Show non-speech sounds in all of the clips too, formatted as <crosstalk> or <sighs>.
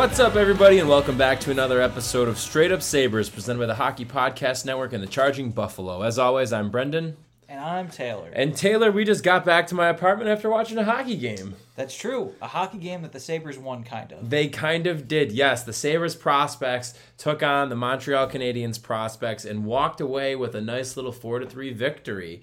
What's up, everybody, and welcome back to another episode of Straight Up Sabres, presented by the Hockey Podcast Network and the Charging Buffalo. As always, I'm Brendan. And I'm Taylor. And Taylor, we just got back to my apartment after watching a hockey game. That's true. A hockey game that the Sabres won, kind of. They kind of did, yes. The Sabres prospects took on the Montreal Canadiens prospects and walked away with a nice little 4 to 3 victory.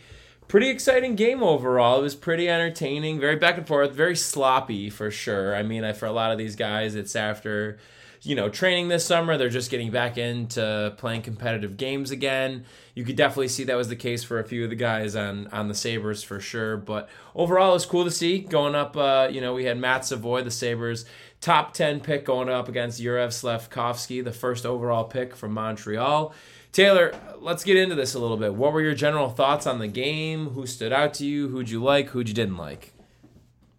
Pretty exciting game overall. It was pretty entertaining, very back and forth, very sloppy for sure. I mean, for a lot of these guys, it's after you know, training this summer. They're just getting back into playing competitive games again. You could definitely see that was the case for a few of the guys on on the Sabres for sure. But overall, it was cool to see going up. Uh, you know, we had Matt Savoie the Sabres top ten pick, going up against Juraj Slafkovsky, the first overall pick from Montreal. Taylor, let's get into this a little bit. What were your general thoughts on the game? Who stood out to you? Who'd you like? Who'd you didn't like?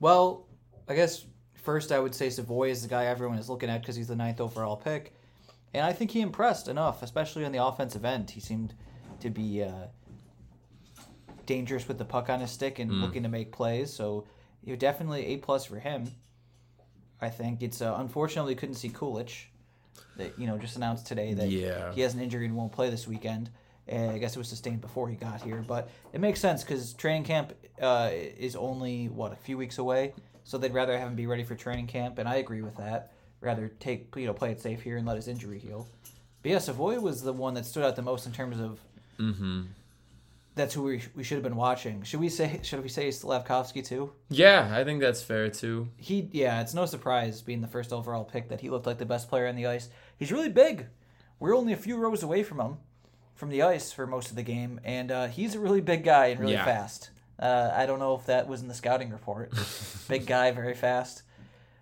Well, I guess First, I would say Savoie is the guy everyone is looking at because he's the ninth overall pick, and I think he impressed enough, especially on the offensive end. He seemed to be uh, dangerous with the puck on his stick and mm. looking to make plays. So you're definitely a plus for him. I think it's uh, unfortunately couldn't see Kulich. That you know just announced today that yeah. he has an injury and won't play this weekend. I guess it was sustained before he got here, but it makes sense because training camp uh, is only what a few weeks away so they'd rather have him be ready for training camp, and I agree with that. Rather take you know play it safe here and let his injury heal. But yeah, Savoie was the one that stood out the most in terms of. Mm-hmm. That's who we, we should have been watching. Should we say should we say Slafkovsky too? Yeah, I think that's fair too. He yeah, it's no surprise being the first overall pick that he looked like the best player on the ice. He's really big. We're only a few rows away from him, from the ice for most of the game, and uh, he's a really big guy and really yeah. fast. Uh, I don't know if that was in the scouting report. <laughs> Big guy, very fast.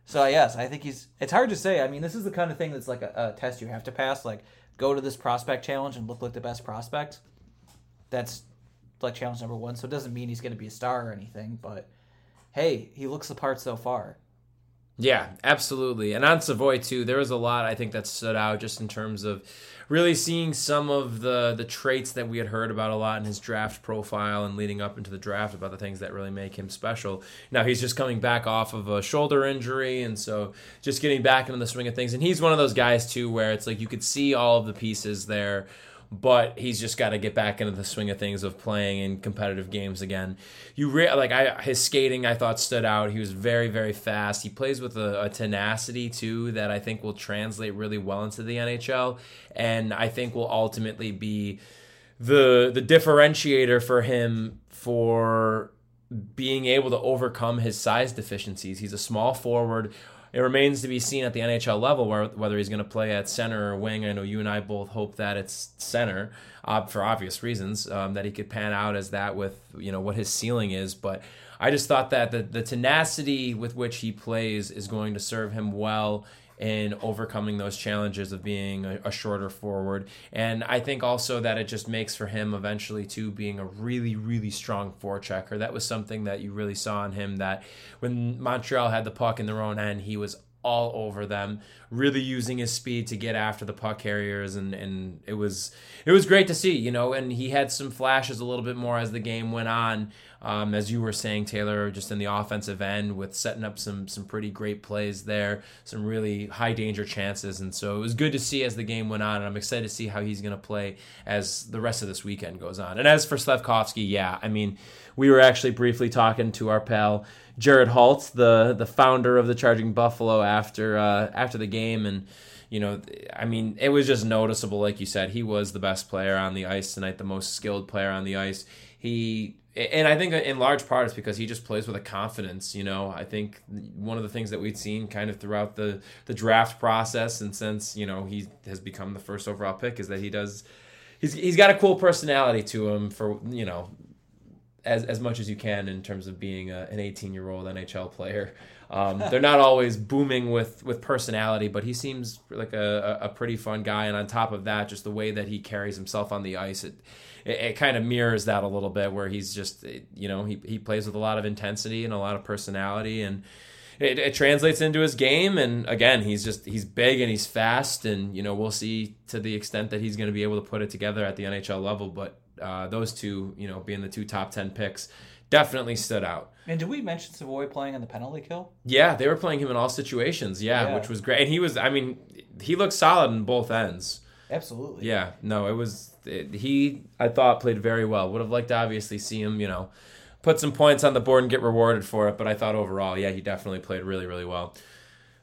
So yes, I think he's. It's hard to say. I mean, this is the kind of thing that's like a, a test you have to pass. Like, go to this prospect challenge and look like the best prospect. That's like challenge number one. So it doesn't mean he's going to be a star or anything. But hey, he looks the part so far. Yeah, absolutely. And on Savoie too, there was a lot I think that stood out just in terms of really seeing some of the the traits that we had heard about a lot in his draft profile and leading up into the draft about the things that really make him special. Now he's just coming back off of a shoulder injury and so just getting back into the swing of things and he's one of those guys too where it's like you could see all of the pieces there but he's just got to get back into the swing of things of playing in competitive games again. You re- like I his skating I thought stood out. He was very very fast. He plays with a, a tenacity too that I think will translate really well into the NHL, and I think will ultimately be the the differentiator for him for being able to overcome his size deficiencies. He's a small forward it remains to be seen at the NHL level where, whether he's going to play at center or wing. I know you and I both hope that it's center uh, for obvious reasons um, that he could pan out as that with you know what his ceiling is. But I just thought that the, the tenacity with which he plays is going to serve him well in overcoming those challenges of being a, a, shorter forward. And I think also that it just makes for him eventually too being a really, really strong forechecker. That was something that you really saw in him that when Montreal had the puck in their own end, he was all over them, really using his speed to get after the puck carriers, and and it was it was great to see, you know. And he had some flashes a little bit more as the game went on, um, as you were saying, Taylor, just in the offensive end with setting up some some pretty great plays there, some really high danger chances, and so it was good to see as the game went on. And I'm excited to see how he's going to play as the rest of this weekend goes on. And as for Slafkovsky, yeah, I mean, we were actually briefly talking to our pal. Jared Halt, the the founder of the Charging Buffalo, after uh, after the game, and you know, I mean, it was just noticeable, like you said, he was the best player on the ice tonight, the most skilled player on the ice. He and I think in large part it's because he just plays with a confidence. You know, I think one of the things that we've seen kind of throughout the the draft process, and since you know he has become the first overall pick, is that he does. He's, he's got a cool personality to him for you know as, as much as you can in terms of being a, an 18 year old NHL player. Um, they're not always booming with, with personality, but he seems like a, a pretty fun guy. And on top of that, just the way that he carries himself on the ice, it, it, it kind of mirrors that a little bit, where he's just, you know, he, he plays with a lot of intensity and a lot of personality. And it, it translates into his game. And again, he's just, he's big and he's fast. And, you know, we'll see to the extent that he's going to be able to put it together at the NHL level. But uh, those two, you know, being the two top ten picks, definitely stood out. And did we mention Savoie playing on the penalty kill? Yeah, they were playing him in all situations. Yeah, Yeah. which was great. And he was, I mean, he looked solid in both ends. Absolutely. Yeah, no, it was it, he. I thought played very well. Would have liked to obviously see him, you know, put some points on the board and get rewarded for it. But I thought overall, yeah, he definitely played really, really well.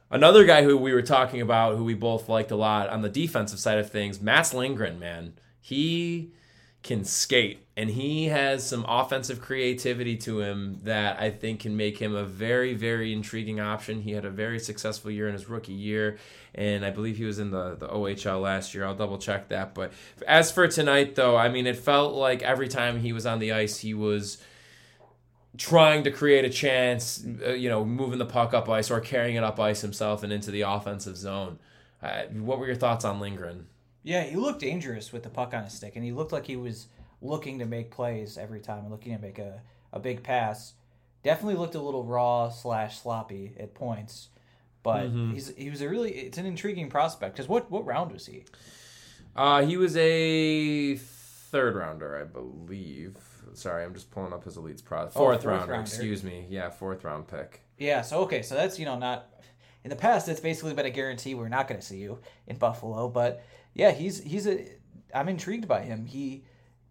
Another guy who we were talking about, who we both liked a lot on the defensive side of things, Mats Lindgren. Man, he can skate and he has some offensive creativity to him that I think can make him a very, very intriguing option. He had a very successful year in his rookie year, and I believe he was in the, the OHL last year. I'll double check that. But as for tonight, though, I mean, it felt like every time he was on the ice, he was trying to create a chance, uh, you know, moving the puck up ice or carrying it up ice himself and into the offensive zone. Uh, what were your thoughts on Lindgren? Yeah, he looked dangerous with the puck on his stick, and he looked like he was looking to make plays every time and looking to make a, a big pass. Definitely looked a little raw slash sloppy at points, but he's he was a really it's an intriguing prospect. Because what what round was he? Uh, he was a third rounder, I believe. Sorry, I'm just pulling up his elites pro. Fourth, fourth rounder, rounder. excuse me. Yeah, fourth round pick. Yeah, so okay, so that's you know not in the past. It's basically been a guarantee we're not going to see you in Buffalo, but yeah, he's he's a I'm intrigued by him. He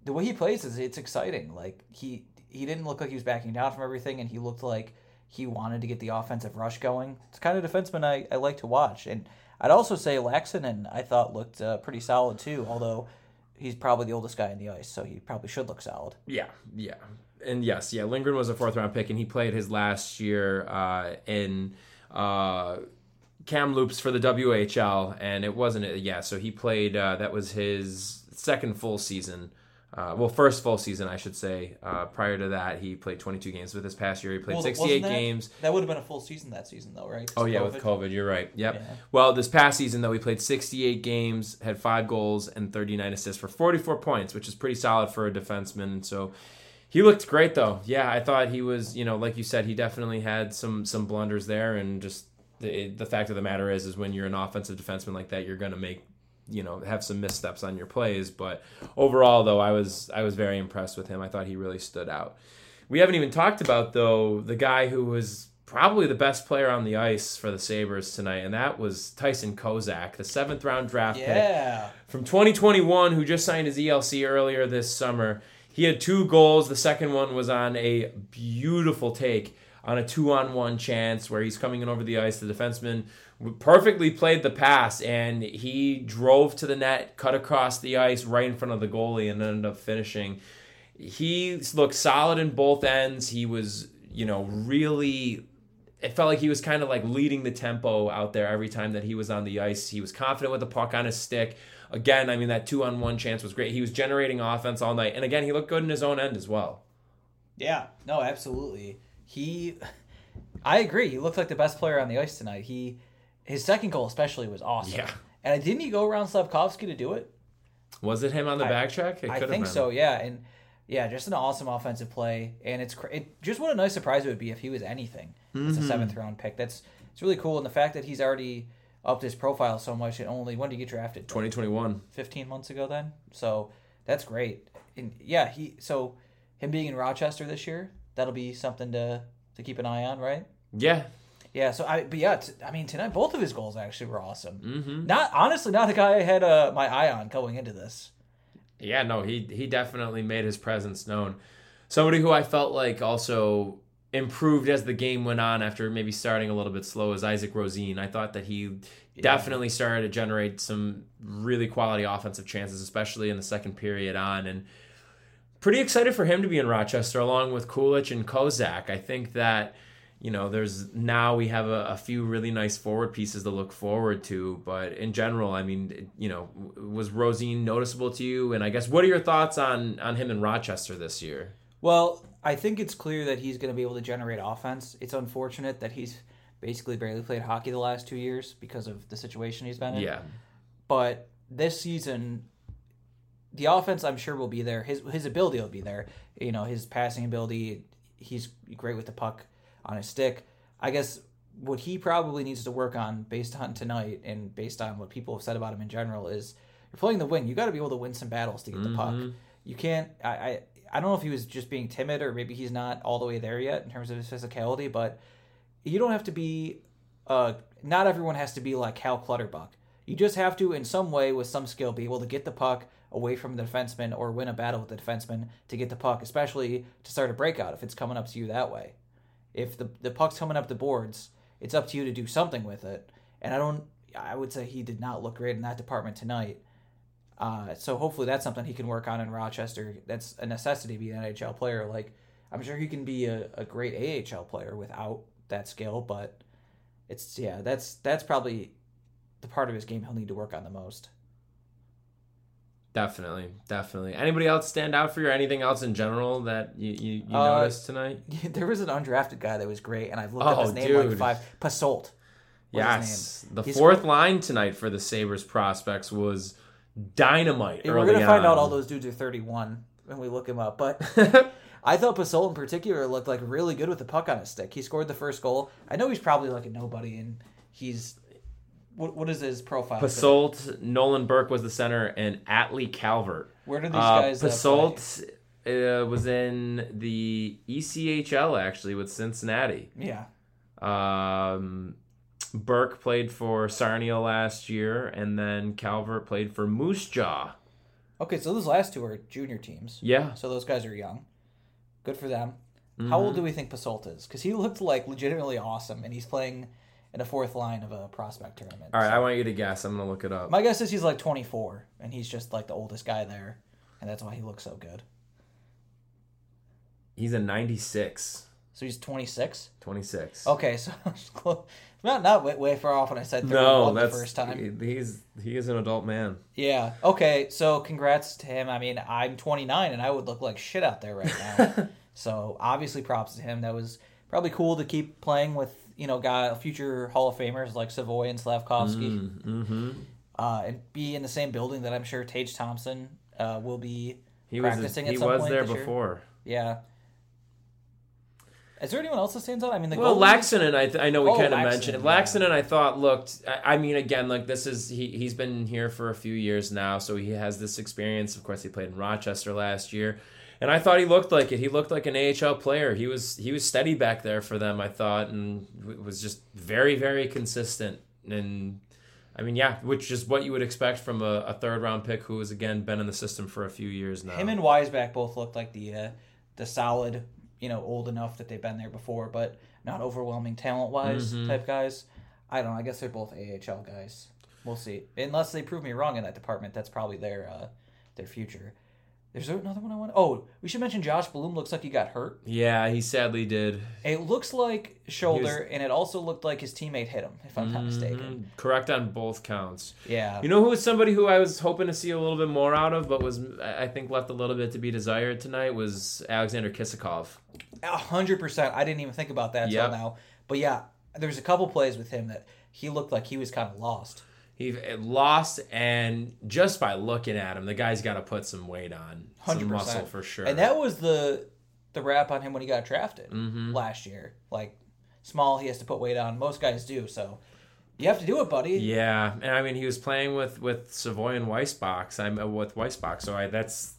the way he plays is it's exciting. Like he he didn't look like he was backing down from everything, and he looked like he wanted to get the offensive rush going. It's kind of defenseman I, I like to watch, and I'd also say Laaksonen I thought looked uh, pretty solid too. Although he's probably the oldest guy in the ice, so he probably should look solid. Yeah, yeah. And yes, yeah, Lindgren was a fourth round pick, and he played his last year uh, in uh, Kamloops for the WHL, and it wasn't, yeah, so he played, uh, that was his second full season. Uh, well, first full season, I should say. Uh, prior to that, he played 22 games. With this past year, he played Well, 68 that- games. That would have been a full season that season, though, right? Oh yeah, with COVID, you're right. Yep. Well, this past season though, he played 68 games, had five goals and 39 assists for 44 points, which is pretty solid for a defenseman. So he looked great though. Yeah, I thought he was, you know, like you said, he definitely had some some blunders there, and just the the fact of the matter is, is when you're an offensive defenseman like that, you're gonna make you know have some missteps on your plays. But overall though i was i was very impressed with him. I thought he really stood out. We haven't even talked about though the guy who was probably the best player on the ice for the sabres tonight and that was tyson kozak the seventh round draft pick from 2021 who just signed his ELC earlier this summer. He had two goals. The second one was on a beautiful take on a two on one chance where he's coming in over the ice. The defenseman perfectly played the pass and he drove to the net, cut across the ice right in front of the goalie, and ended up finishing. He looked solid in both ends. He was, you know, really it felt like he was kind of like leading the tempo out there every time that he was on the ice. He was confident with the puck on his stick. Again, I mean that two on one chance was great. He was generating offense all night, and again, he looked good in his own end as well. Yeah, no, absolutely. He, I agree. He looked like the best player on the ice tonight. He, his second goal especially was awesome. Yeah. and didn't he go around Slafkovsky to do it? Was it him on the I- back check? It I think so. Yeah, and yeah, just an awesome offensive play, and it's cra- it, just what a nice surprise it would be if he was anything. It's Mm-hmm. a seventh round pick. That's it's really cool, and the fact that he's already upped his profile so much. And only when did he get drafted? 2021. 15 months ago then so that's great and yeah he so him being in rochester this year that'll be something to to keep an eye on right Yeah. yeah so i but yeah t- i mean tonight both of his goals actually were awesome Mm-hmm. not honestly not the guy i had uh, my eye on going into this Yeah, no, he he definitely made his presence known. Somebody who I felt like also improved as the game went on after maybe starting a little bit slow is Isak Rosén. I thought that he definitely started to generate some really quality offensive chances, especially in the second period on. And pretty excited for him to be in Rochester along with Kulich and Kozak. I think that you know, there's now we have a, a few really nice forward pieces to look forward to. But in general, I mean, you know, was Rosén noticeable to you? And I guess what are your thoughts on on him in Rochester this year? well i think it's clear that he's going to be able to generate offense it's unfortunate that he's basically barely played hockey the last two years because of the situation he's been in Yeah, but this season the offense I'm sure will be there. His his ability will be there. You know, his passing ability, he's great with the puck on his stick. I guess what he probably needs to work on based on tonight and based on what people have said about him in general is you're playing the wing. You got to be able to win some battles to get the puck. You can't I, I I don't know if he was just being timid or maybe he's not all the way there yet in terms of his physicality, but you don't have to be. Uh, not everyone has to be like Cal Clutterbuck. You just have to, in some way, with some skill, be able to get the puck away from the defenseman or win a battle with the defenseman to get the puck, especially to start a breakout if it's coming up to you that way. If the the puck's coming up the boards, it's up to you to do something with it. And I don't. I would say he did not look great in that department tonight. Uh, so hopefully that's something he can work on in Rochester. That's a necessity to be an NHL player. Like I'm sure he can be a, a great AHL player without that skill, but it's yeah, that's that's probably the part of his game he'll need to work on the most. Definitely, definitely. Anybody else stand out for you, or anything else in general that you you, you Uh, noticed tonight? <laughs> there was an undrafted guy that was great, and I've looked up Oh, his name like five. Pasolt. Yes, the He's fourth scored- line tonight for the Sabres prospects was dynamite. name. We're gonna find out all those dudes are 31 when we look him up, but <laughs> I thought Pasolt in particular looked like really good with the puck on his stick. He scored the first goal. I know he's probably like a nobody, and he's what what is his profile? Pasolt, Nolan Burke was the center, and Atley Calvert. Where do these Uh, guys? uh, Pasolt uh, was in the ECHL actually with Cincinnati. Yeah. Um, Burke played for Sarnia last year, and then Calvert played for Moose Jaw. Okay, so those last two are junior teams. Yeah, So those guys are young. Good for them. Mm-hmm. How old do we think Pasolt is? Because he looked like legitimately awesome, and he's playing in a fourth line of a prospect tournament. All right, So I want you to guess. I'm gonna look it up. my guess is he's like 24, and he's just like the oldest guy there, and that's why he looks so good. He's a 96, So he's 26. 26. Okay, so <laughs> not not way, way far off when I said 31 no, the that's first time. He's he is an adult man. Yeah. Okay. So congrats to him. I mean, I'm 29 and I would look like shit out there right now. <laughs> so obviously, props to him. That was probably cool to keep playing with you know guy future Hall of Famers like Savoie and Slafkovsky, Mm-hmm. uh, and be in the same building that I'm sure Tage Thompson uh, will be. He was Practicing a, at he some was point there this year? before. Yeah. Is there anyone else that stands out? I mean, the Well, goalies- Laaksonen, I, th- I know we Oh, kind of mentioned it. yeah. Laaksonen, I thought looked. I, I mean, again, like this is he he's been here for a few years now, so he has this experience. Of course, he played in Rochester last year, and I thought he looked like it. He looked like an AHL player. He was he was steady back there for them. I thought, and was just very very consistent. And I mean, yeah, which is what you would expect from a, a third round pick who has again been in the system for a few years now. him and Weissbach both looked like the uh, the solid, you know, old enough that they've been there before, but not overwhelming talent wise Mhm. type guys. I don't know. I guess they're both AHL guys. We'll see. Unless they prove me wrong in that department, that's probably their uh, their future. There's another one I want. Oh, we should mention Josh Bloom. Looks like he got hurt. yeah, he sadly did. It looks like shoulder, and it also looked like his teammate hit him. If I'm not mm-hmm. mistaken. Correct on both counts. Yeah. You know who was somebody who I was hoping to see a little bit more out of, but was I think left a little bit to be desired tonight was Alexander Kisakov. A hundred percent. I didn't even think about that Yep. until now. But yeah, there's a couple plays with him that he looked like he was kind of lost. He lost, and just by looking at him, the guy's got to put some weight on, some 100%. muscle for sure. And that was the the rap on him when he got drafted Mhm. last year. Like small, he has to put weight on. Most guys do. So you have to do it, buddy. Yeah, and I mean he was playing with with Savoie and Weissbach. I'm uh, with Weissbach, so I that's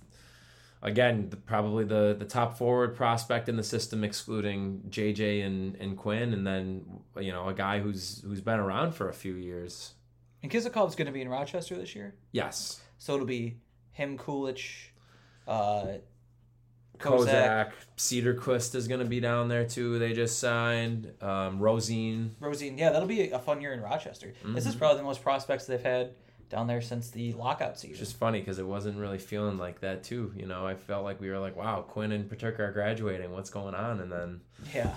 again the, probably the the top forward prospect in the system, excluding JJ and and Quinn, and then you know a guy who's who's been around for a few years. And Kisakov's going to be in Rochester this year, Yes, so it'll be him, Kulich, uh, Kozak. Kozak, Cederqvist is going to be down there too. They just signed um, Rosén. Rosén. Yeah, that'll be a fun year in Rochester. This Mm-hmm. is probably the most prospects they've had down there since the lockout season. It's just funny because it wasn't really feeling like that too. You know, I felt like we were like, wow, Quinn and Peterka are graduating. What's going on? And then, yeah,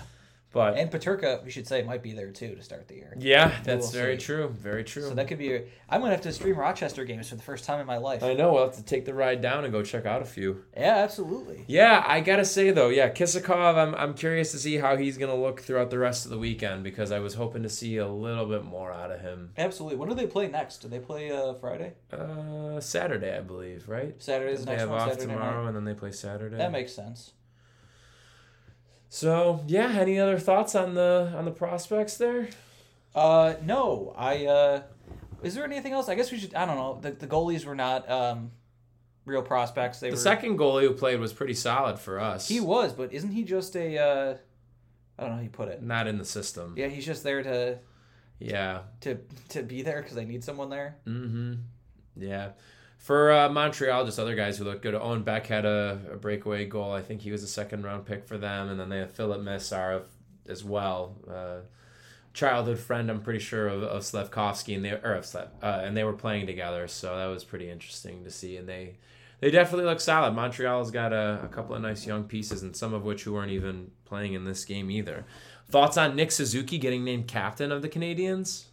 but and Peterka, we should say, might be there too to start the year. yeah, that's very see. true. Very true. So that could be. A, I'm gonna have to stream Rochester games for the first time in my life. I know. We'll have to take the ride down and go check out a few. Yeah, absolutely. Yeah, I gotta say though, yeah, Kisakov, I'm I'm curious to see how he's gonna look throughout the rest of the weekend because I was hoping to see a little bit more out of him. Absolutely. When do they play next? Do they play uh, Friday? Uh, Saturday, I believe, right? Saturday's the They next have one. off Saturday tomorrow, night. and then they play Saturday. That makes sense. So yeah, any other thoughts on the on the prospects there? Uh, no, I. Uh, is there anything else? I guess we should. I don't know. The, the goalies were not um, real prospects. They The were, second goalie who played was pretty solid for us. he was, but isn't he just a? Uh, I don't know how you put it. not in the system. Yeah, he's just there to Yeah. to to be there because they need someone there. Mm-hmm. Yeah. For uh, Montreal, just other guys who look good. Owen Beck had a, a breakaway goal. I think he was a second round pick for them, and then they have Filip Mesar as well. Uh, childhood friend, I'm pretty sure of, of Slafkovsky, and they or of Slev, uh, and they were playing together, so that was pretty interesting to see. And they they definitely look solid. Montreal's got a, a couple of nice young pieces, and some of which who weren't even playing in this game either. Thoughts on Nick Suzuki getting named captain of the Canadiens?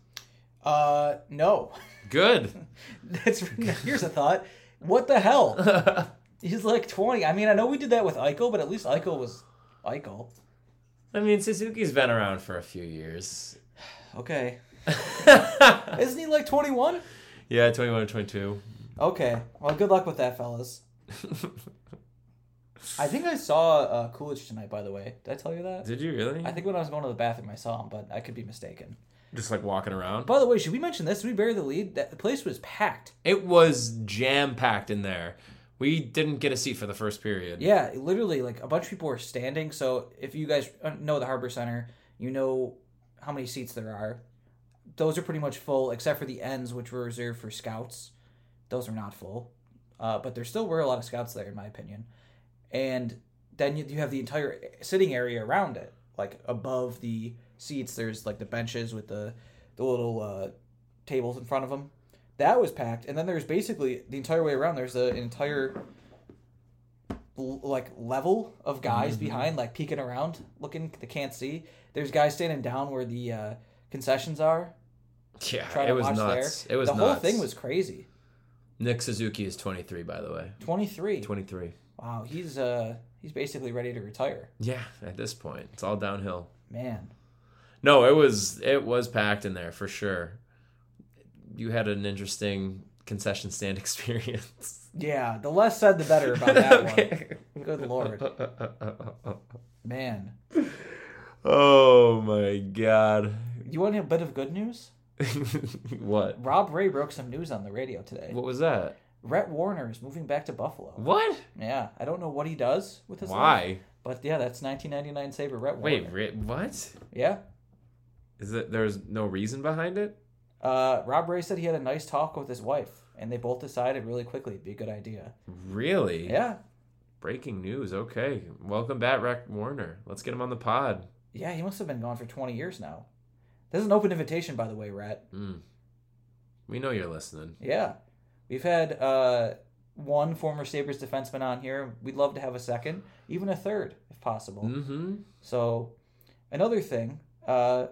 Uh, no. <laughs> Good. <laughs> That's here's a thought. What the hell? <laughs> He's like twenty. I mean, I know we did that with Eichel, but at least Eichel was Eichel. I mean, Suzuki's been around for a few years. <sighs> Okay. <laughs> Isn't he like twenty one? yeah, 21 or 22. Okay. Well, good luck with that, fellas. I think I saw uh, Kulich tonight. By the way, did I tell you that? Did you really? I think when I was going to the bathroom, I saw him, but I could be mistaken. Just like walking around. By the way, should we mention this? Did we bury the lead? That the place was packed. It was jam packed in there. We didn't get a seat for the first period. Yeah, literally, like a bunch of people were standing. So if you guys uh, know the Harbor Center, you know how many seats there are. Those are pretty much full, except for the ends, which were reserved for scouts. Those are not full, uh, but there still were a lot of scouts there, in my opinion. And then you, you have the entire sitting area around it, like above the seats. There's like the benches with the the little uh, tables in front of them. That was packed, and then there's basically the entire way around. There's an entire like level of guys behind, like peeking around, looking. They can't see. There's guys standing down where the uh, concessions are, Yeah, trying it to was watch nuts. there. It was the nuts. whole thing was crazy. Nick Suzuki is 23, by the way. Twenty three. 23. Wow, he's uh he's basically ready to retire. Yeah, at this point, it's all downhill. Man, No, it was it was packed in there for sure. You had an interesting concession stand <laughs> experience. yeah. The less said, the better about that <laughs> one. Good lord, man. Oh my god. You want a bit of good news? <laughs> what? Rob Ray broke some news on the radio today. What was that? Rhett Warrener is moving back to Buffalo. What? Yeah, I don't know what he does with his life, Why? but yeah, that's 1999 Saber Rhett Warrener. Wait, what? Yeah. Is that there's no reason behind it? Uh, Rob Ray said he had a nice talk with his wife, and they both decided really quickly it'd be a good idea. Really? Yeah. Breaking news. Okay. Welcome back, Rick Warrener. Let's get him on the pod. Yeah, he must have been gone for 20 years now. This is an open invitation, by the way, Rhett. Mm. We know you're listening. Yeah. We've had uh, one former Sabres defenseman on here. We'd love to have a second, even a third, if possible. Mm-hmm. So, another thing, uh,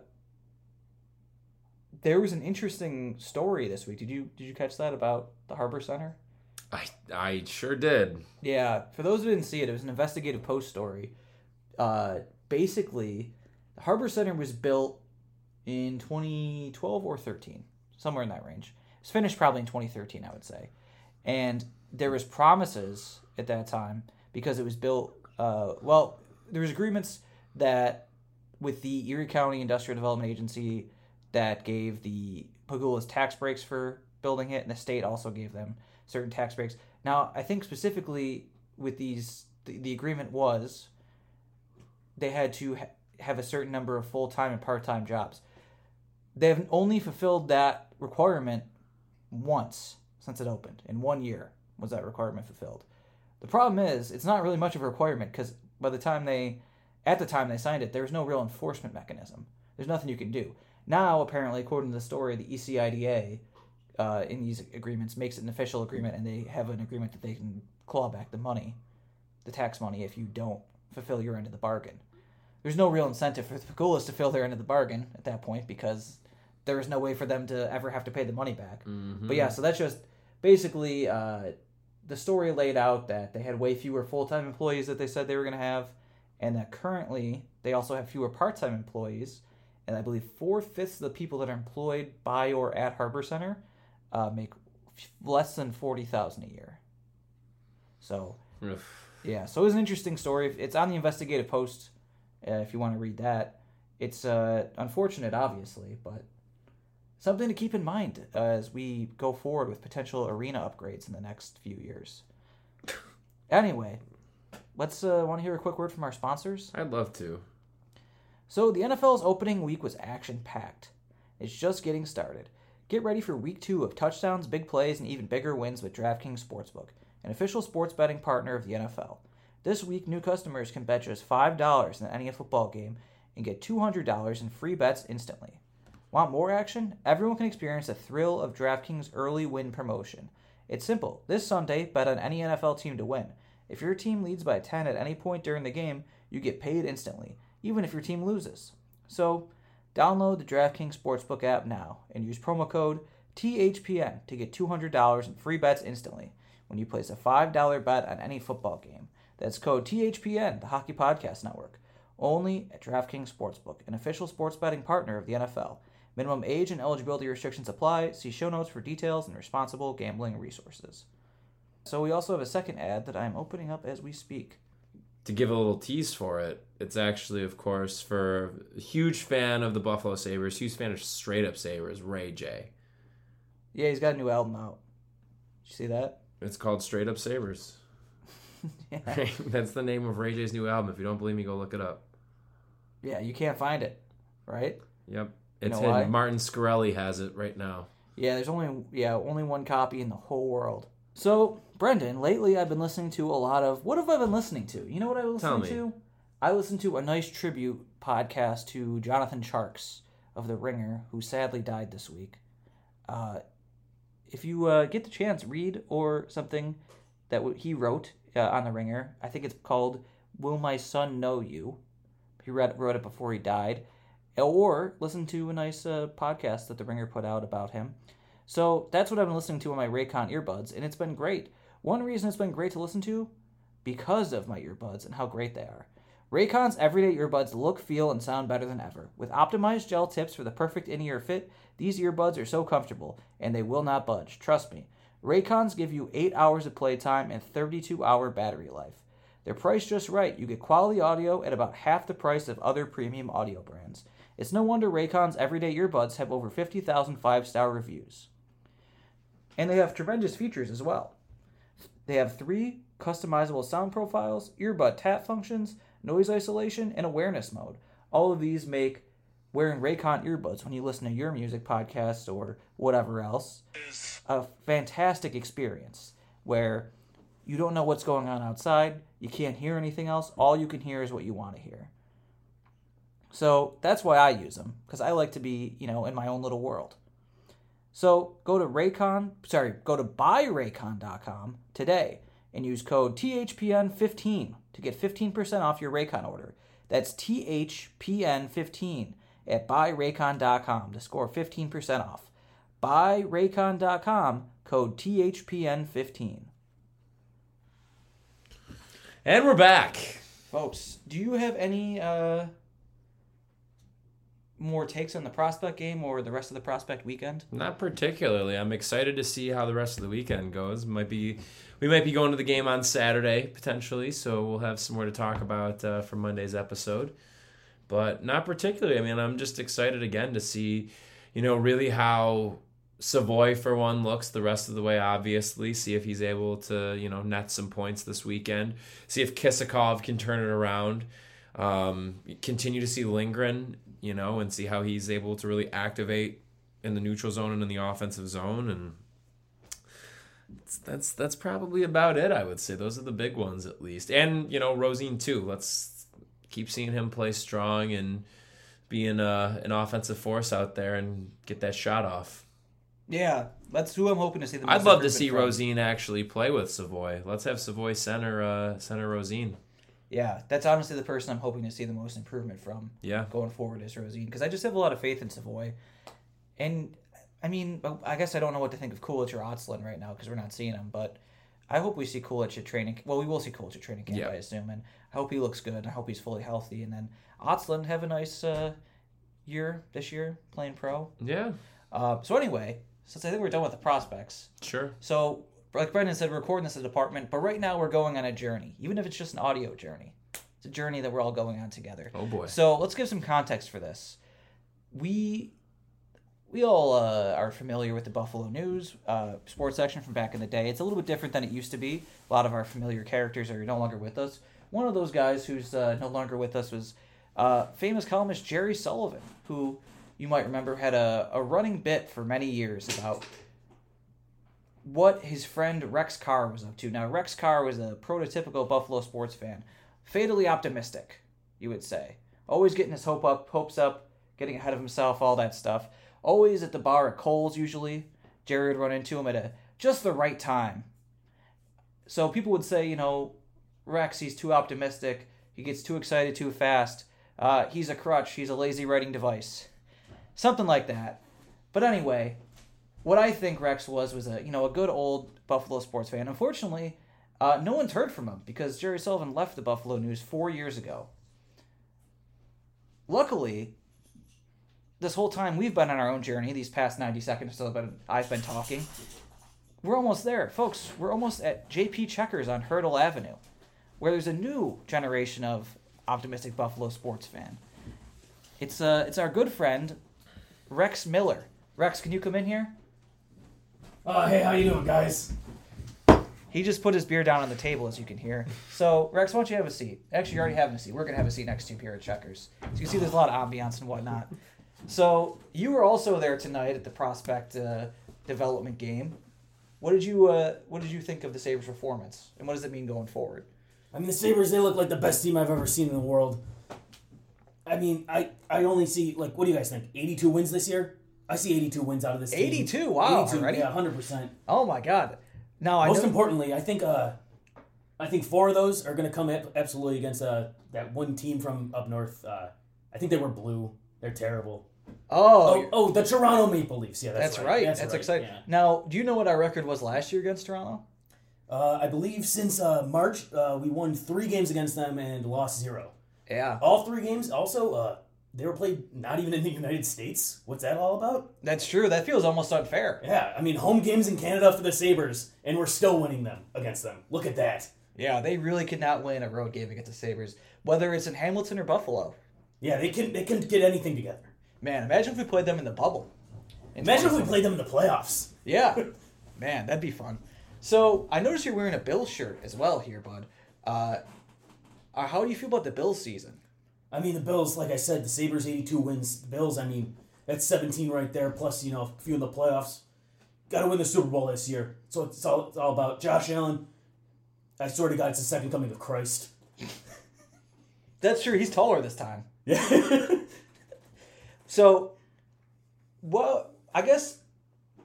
there was an interesting story this week. Did you did you catch that about the Harbor Center? I I sure did. Yeah, for those who didn't see it, it was an investigative post story. Uh, basically, the Harbor Center was built in 2012 or 13, somewhere in that range. It's finished probably in 2013, I would say. And there was promises at that time because it was built. Uh, well, there was agreements that with the Erie County Industrial Development Agency that gave the Pegulas tax breaks for building it, and the state also gave them certain tax breaks. Now, I think specifically with these, the, the agreement was they had to ha- have a certain number of full time and part time jobs. They have only fulfilled that requirement once since it opened. In one year was that requirement fulfilled. The problem is, it's not really much of a requirement because by the time they, at the time they signed it, there was no real enforcement mechanism. There's nothing you can do. Now, apparently, according to the story, the ECIDA uh, in these agreements makes it an official agreement, and they have an agreement that they can claw back the money, the tax money, if you don't fulfill your end of the bargain. There's no real incentive for the Pegulas to fill their end of the bargain at that point because there is no way for them to ever have to pay the money back. Mm-hmm. But yeah, so that's just basically uh, the story laid out that they had way fewer full time employees that they said they were going to have, and that currently they also have fewer part time employees. And I believe four fifths of the people that are employed by or at Harbor Center uh, make f- less than forty thousand a year. So Oof. yeah, so it was an interesting story. It's on the investigative post uh, if you want to read that. It's uh, unfortunate, obviously, but something to keep in mind uh, as we go forward with potential arena upgrades in the next few years. <laughs> Anyway, let's uh, want to hear a quick word from our sponsors. I'd love to. So the NFL's opening week was action packed. It's just getting started. Get ready for week two of touchdowns, big plays, and even bigger wins with DraftKings Sportsbook, an official sports betting partner of the NFL. This week, new customers can bet just $5 in any football game and get $200 in free bets instantly. Want more action? Everyone can experience the thrill of DraftKings early win promotion. It's simple. This Sunday, bet on any NFL team to win. If your team leads by 10 at any point during the game, you get paid instantly, even if your team loses. So, download the DraftKings Sportsbook app now and use promo code THPN to get $200 in free bets instantly when you place a $5 bet on any football game. That's code THPN, the Hockey Podcast Network. Only at DraftKings Sportsbook, an official sports betting partner of the NFL. Minimum age and eligibility restrictions apply. See show notes for details and responsible gambling resources. So we also have a second ad that I'm opening up as we speak. To give a little tease for it, it's actually, of course, for a huge fan of the Buffalo Sabres, huge fan of straight up Sabres, Ray J. Yeah, he's got a new album out. Did you see that? It's called Straight Up Sabres. <laughs> yeah. <laughs> That's the name of Ray J's new album. If you don't believe me, go look it up. yeah, you can't find it, right? Yep. You It's know why? hidden. Martin Shkreli has it right now. Yeah, there's only yeah only one copy in the whole world. So Brendan, lately I've been listening to a lot of. What have I been listening to? You know what I was listening to? I listened to a nice tribute podcast to Jonathan Tjarks of The Ringer, who sadly died this week. Uh, if you uh, get the chance, read or something that w- he wrote uh, on The Ringer. I think it's called "Will My Son Know You." He read, wrote it before he died, or listen to a nice uh, podcast that The Ringer put out about him. So that's what I've been listening to on my Raycon earbuds, and it's been great. One reason it's been great to listen to, because of my earbuds and how great they are. Raycon's everyday earbuds look, feel, and sound better than ever. With optimized gel tips for the perfect in-ear fit, these earbuds are so comfortable, and they will not budge. Trust me. Raycons give you 8 hours of playtime and 32-hour battery life. They're priced just right. You get quality audio at about half the price of other premium audio brands. It's no wonder Raycon's everyday earbuds have over 50,000 five-star reviews. And they have tremendous features as well. They have three customizable sound profiles, earbud tap functions, noise isolation, and awareness mode. All of these make wearing Raycon earbuds when you listen to your music podcast or whatever else a fantastic experience where you don't know what's going on outside, you can't hear anything else, all you can hear is what you want to hear. So that's why I use them because I like to be, you know, in my own little world. So go to Raycon, sorry, go to buyraycon.com today and use code THPN15 to get 15% off your Raycon order. That's THPN15 at buyraycon.com to score 15% off. Buyraycon.com, code THPN15. And we're back. Folks, do you have any uh, more takes on the prospect game or the rest of the prospect weekend? Not particularly. I'm excited to see how the rest of the weekend goes. Might be, we might be going to the game on Saturday potentially, so we'll have some more to talk about uh, for Monday's episode. But not particularly. I mean, I'm just excited again to see, you know, really how Savoie for one looks the rest of the way. Obviously, see if he's able to, you know, net some points this weekend. See if Kisakov can turn it around. Um, continue to see Lindgren, you know, and see how he's able to really activate in the neutral zone and in the offensive zone and that's that's, probably about it i would say. Those are the big ones at least. And you know Rosén too. Let's keep seeing him play strong and being a, an offensive force out there and get that shot off. Yeah, that's who I'm hoping to see the i'd love to see from. Rosén actually play with Savoie. Let's have Savoie center uh, center Rosén Yeah, that's honestly the person I'm hoping to see the most improvement from yeah going forward is Rosén because I just have a lot of faith in Savoie. And I mean, I guess I don't know what to think of Kulich or Ostlund right now because we're not seeing him, but I hope we see Kulich at training. Well, we will see Kulich at training camp, Yeah. I assume, and I hope he looks good. And I hope he's fully healthy, and then Ostlund have a nice uh, year this year playing pro. yeah Uh, so anyway, since I think we're done with the prospects, sure so like Brendan said, we're recording this as a department, but right now we're going on a journey, even if it's just an audio journey. It's a journey that we're all going on together. oh boy So let's give some context for this. We we all uh, are familiar with the Buffalo News uh, sports section from back in the day. It's a little bit different than it used to be. A lot of our familiar characters are no longer with us. One of those guys who's uh, no longer with us was uh, famous columnist Jerry Sullivan, who you might remember had a, a running bit for many years about what his friend Rex Carr was up to. Now, Rex Carr was a prototypical Buffalo sports fan, fatally optimistic, you would say. Always getting his hope up, hopes up, getting ahead of himself, all that stuff. Always at the bar at Cole's, usually. Jerry would run into him at a just the right time. So people would say, you know, Rex, he's too optimistic. He gets too excited too fast. Uh, he's a crutch. He's a lazy writing device. Something like that. But anyway, what I think Rex was was a you know a good old Buffalo sports fan. Unfortunately, uh, no one's heard from him because Jerry Sullivan left the Buffalo News four years ago. Luckily, this whole time we've been on our own journey, these past ninety seconds so I've been talking, we're almost there, folks. We're almost at JP Checkers on Hertel Avenue, where there's a new generation of optimistic Buffalo sports fan. It's uh, it's our good friend Rex Miller. Rex, can you come in here? Uh, hey, how you doing, guys? He just put his beer down on the table, as you can hear. So, Rex, why don't you have a seat? Actually, you're already having a seat. We're going to have a seat next to you here at Checkers. So you can see there's a lot of ambiance and whatnot. <laughs> So, you were also there tonight at the Prospect uh, development game. What did you uh, What did you think of the Sabres' performance, and what does it mean going forward? I mean, the Sabres, they look like the best team I've ever seen in the world. I mean, I, I only see, like, what do you guys think? 82 wins this year? I see 82 wins out of this team. 82? Wow, 82, already? yeah, 100%. Oh my God! Now I Most know. importantly, I think uh, I think four of those are going to come ab- absolutely against uh, that one team from up north. Uh, I think they were blue. They're terrible. oh, Oh, oh, the Toronto Maple Leafs. Yeah, that's, that's right. That's, right, exciting. yeah. Now, do you know what our record was last year against Toronto? Uh, I believe since uh, March, uh, we won three games against them and lost zero. Yeah, All three games also, uh, they were played not even in the United States. What's that all about? that's true. That feels almost unfair. Yeah, I mean, home games in Canada for the Sabres, and we're still winning them against them. Look at that. Yeah, they really could not win a road game against the Sabres, whether it's in Hamilton or Buffalo. Yeah, they can they couldn't get anything together. Man, imagine if we played them in the bubble. in Imagine if we played them in the playoffs. Yeah, <laughs> man, that'd be fun. So I noticed you're wearing a Bills shirt as well here, bud. Uh, uh, how do you feel about the Bills season? I mean, the Bills, like I said, the Sabres 82 wins. The Bills, I mean, that's 17 right there, plus, you know, a few in the playoffs. Got to win the Super Bowl this year. So it's all, it's all about Josh Allen. I swear to God, it's the second coming of Christ. <laughs> That's true. He's taller this time. Yeah. <laughs> So, well, I guess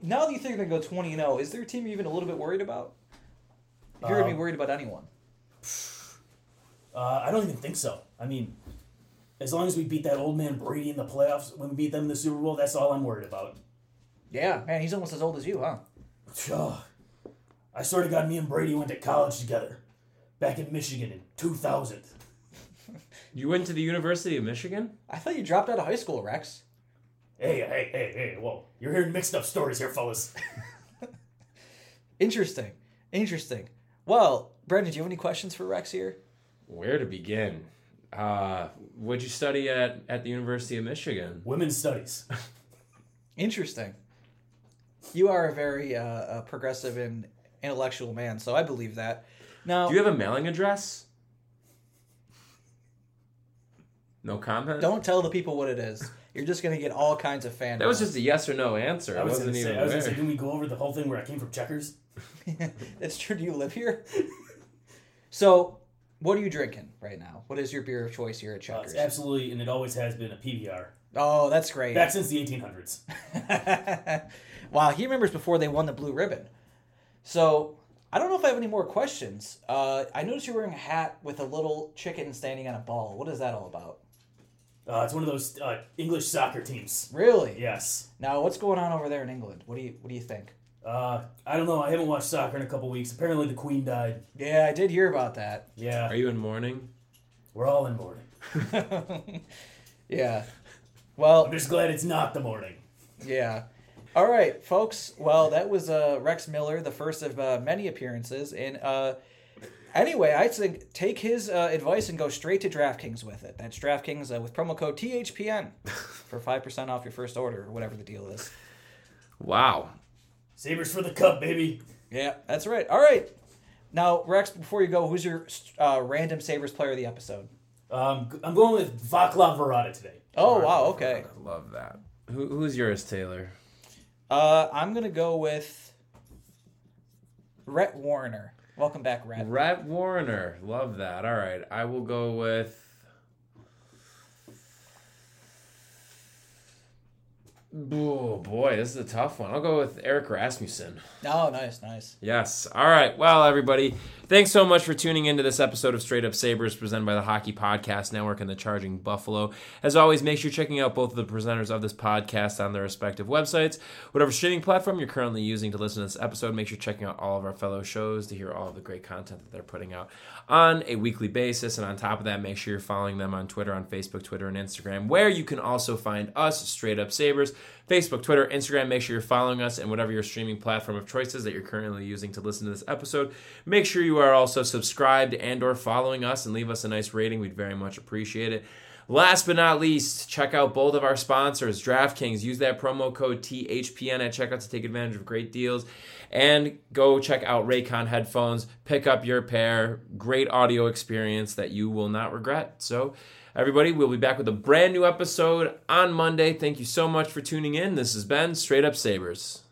now that you think they're gonna go twenty and zero, is there a team you're even a little bit worried about? If you're gonna be Um, worried about anyone, <sighs> Uh, I don't even think so. I mean, as long as we beat that old man Brady in the playoffs, when we beat them in the Super Bowl, that's all I'm worried about. yeah, man, he's almost as old as you, huh? Oh, I swear to God, me and Brady went to college together back in Michigan in 2000. You went to the University of Michigan? I thought you dropped out of high school, Rex. Hey, hey, hey, hey, whoa. You're hearing mixed up stories here, fellas. <laughs> Interesting, interesting. Well, Brendan, do you have any questions for Rex here? Where to begin? Uh, what'd you study at, at the University of Michigan? Women's studies. Interesting. You are a very uh, uh, progressive and intellectual man, so I believe that. Now, Do you have a mailing address? No comment? don't tell the people what it is. You're just gonna get all kinds of fan. That was just a yes or no answer. I I, was wasn't gonna say, even I was gonna say, aware. didn't we go over the whole thing where I came from Checkers? <laughs> That's true. Do you live here? <laughs> so, what are you drinking right now? What is your beer of choice here at Uh, Checkers? it's absolutely, and it always has been a PBR. oh, that's great. Back since the 1800s. <laughs> wow, he remembers before they won the blue ribbon. So, I don't know if I have any more questions. Uh, I noticed you're wearing a hat with a little chicken standing on a ball. What is that all about? Uh, it's one of those uh, English soccer teams. Really? Yes. Now, what's going on over there in England? What do you What do you think? Uh, I don't know. I haven't watched soccer in a couple weeks. Apparently, the Queen died. Yeah, I did hear about that. Yeah, Are you in mourning? we're all in mourning. <laughs> yeah. Well, I'm just glad it's not the morning. Yeah. All right, folks. Well, that was uh, Rex Miller, the first of uh, many appearances. And uh, anyway, I think take his uh, advice and go straight to DraftKings with it. That's DraftKings uh, with promo code THPN. <laughs> for five percent off your first order or whatever the deal is. Wow. Sabres for the cup, baby. Yeah, that's right. All right. Now, Rex, before you go, who's your uh, random Sabres player of the episode? Um, I'm going with Vaclav Varada today. Oh, wow. Okay. I love that. Who, who's yours, Taylor? Uh, I'm going to go with Rhett Warrener. Welcome back, Rhett. Rhett Warrener. Love that. All right. I will go with. Oh boy, this is a tough one. I'll go with Erik Rasmussen. Oh, nice, nice. Yes. All right. Well, everybody, thanks so much for tuning into this episode of Straight Up Sabres presented by the Hockey Podcast Network and the Charging Buffalo. As always, make sure you're checking out both of the presenters of this podcast on their respective websites. Whatever streaming platform you're currently using to listen to this episode, make sure you're checking out all of our fellow shows to hear all of the great content that they're putting out on a weekly basis. And on top of that, make sure you're following them on Twitter, on Facebook, Twitter, and Instagram, where you can also find us, Straight Up Sabres. Facebook, Twitter, Instagram. Make sure you're following us and whatever your streaming platform of choice is that you're currently using to listen to this episode. Make sure you are also subscribed and or following us and leave us a nice rating. We'd very much appreciate it. Last but not least, check out both of our sponsors, DraftKings. Use that promo code THPN at checkout to take advantage of great deals. And go check out Raycon headphones. Pick up your pair. Great audio experience that you will not regret. So, everybody, we'll be back with a brand new episode on Monday. Thank you so much for tuning in. This has been Straight Up Sabres.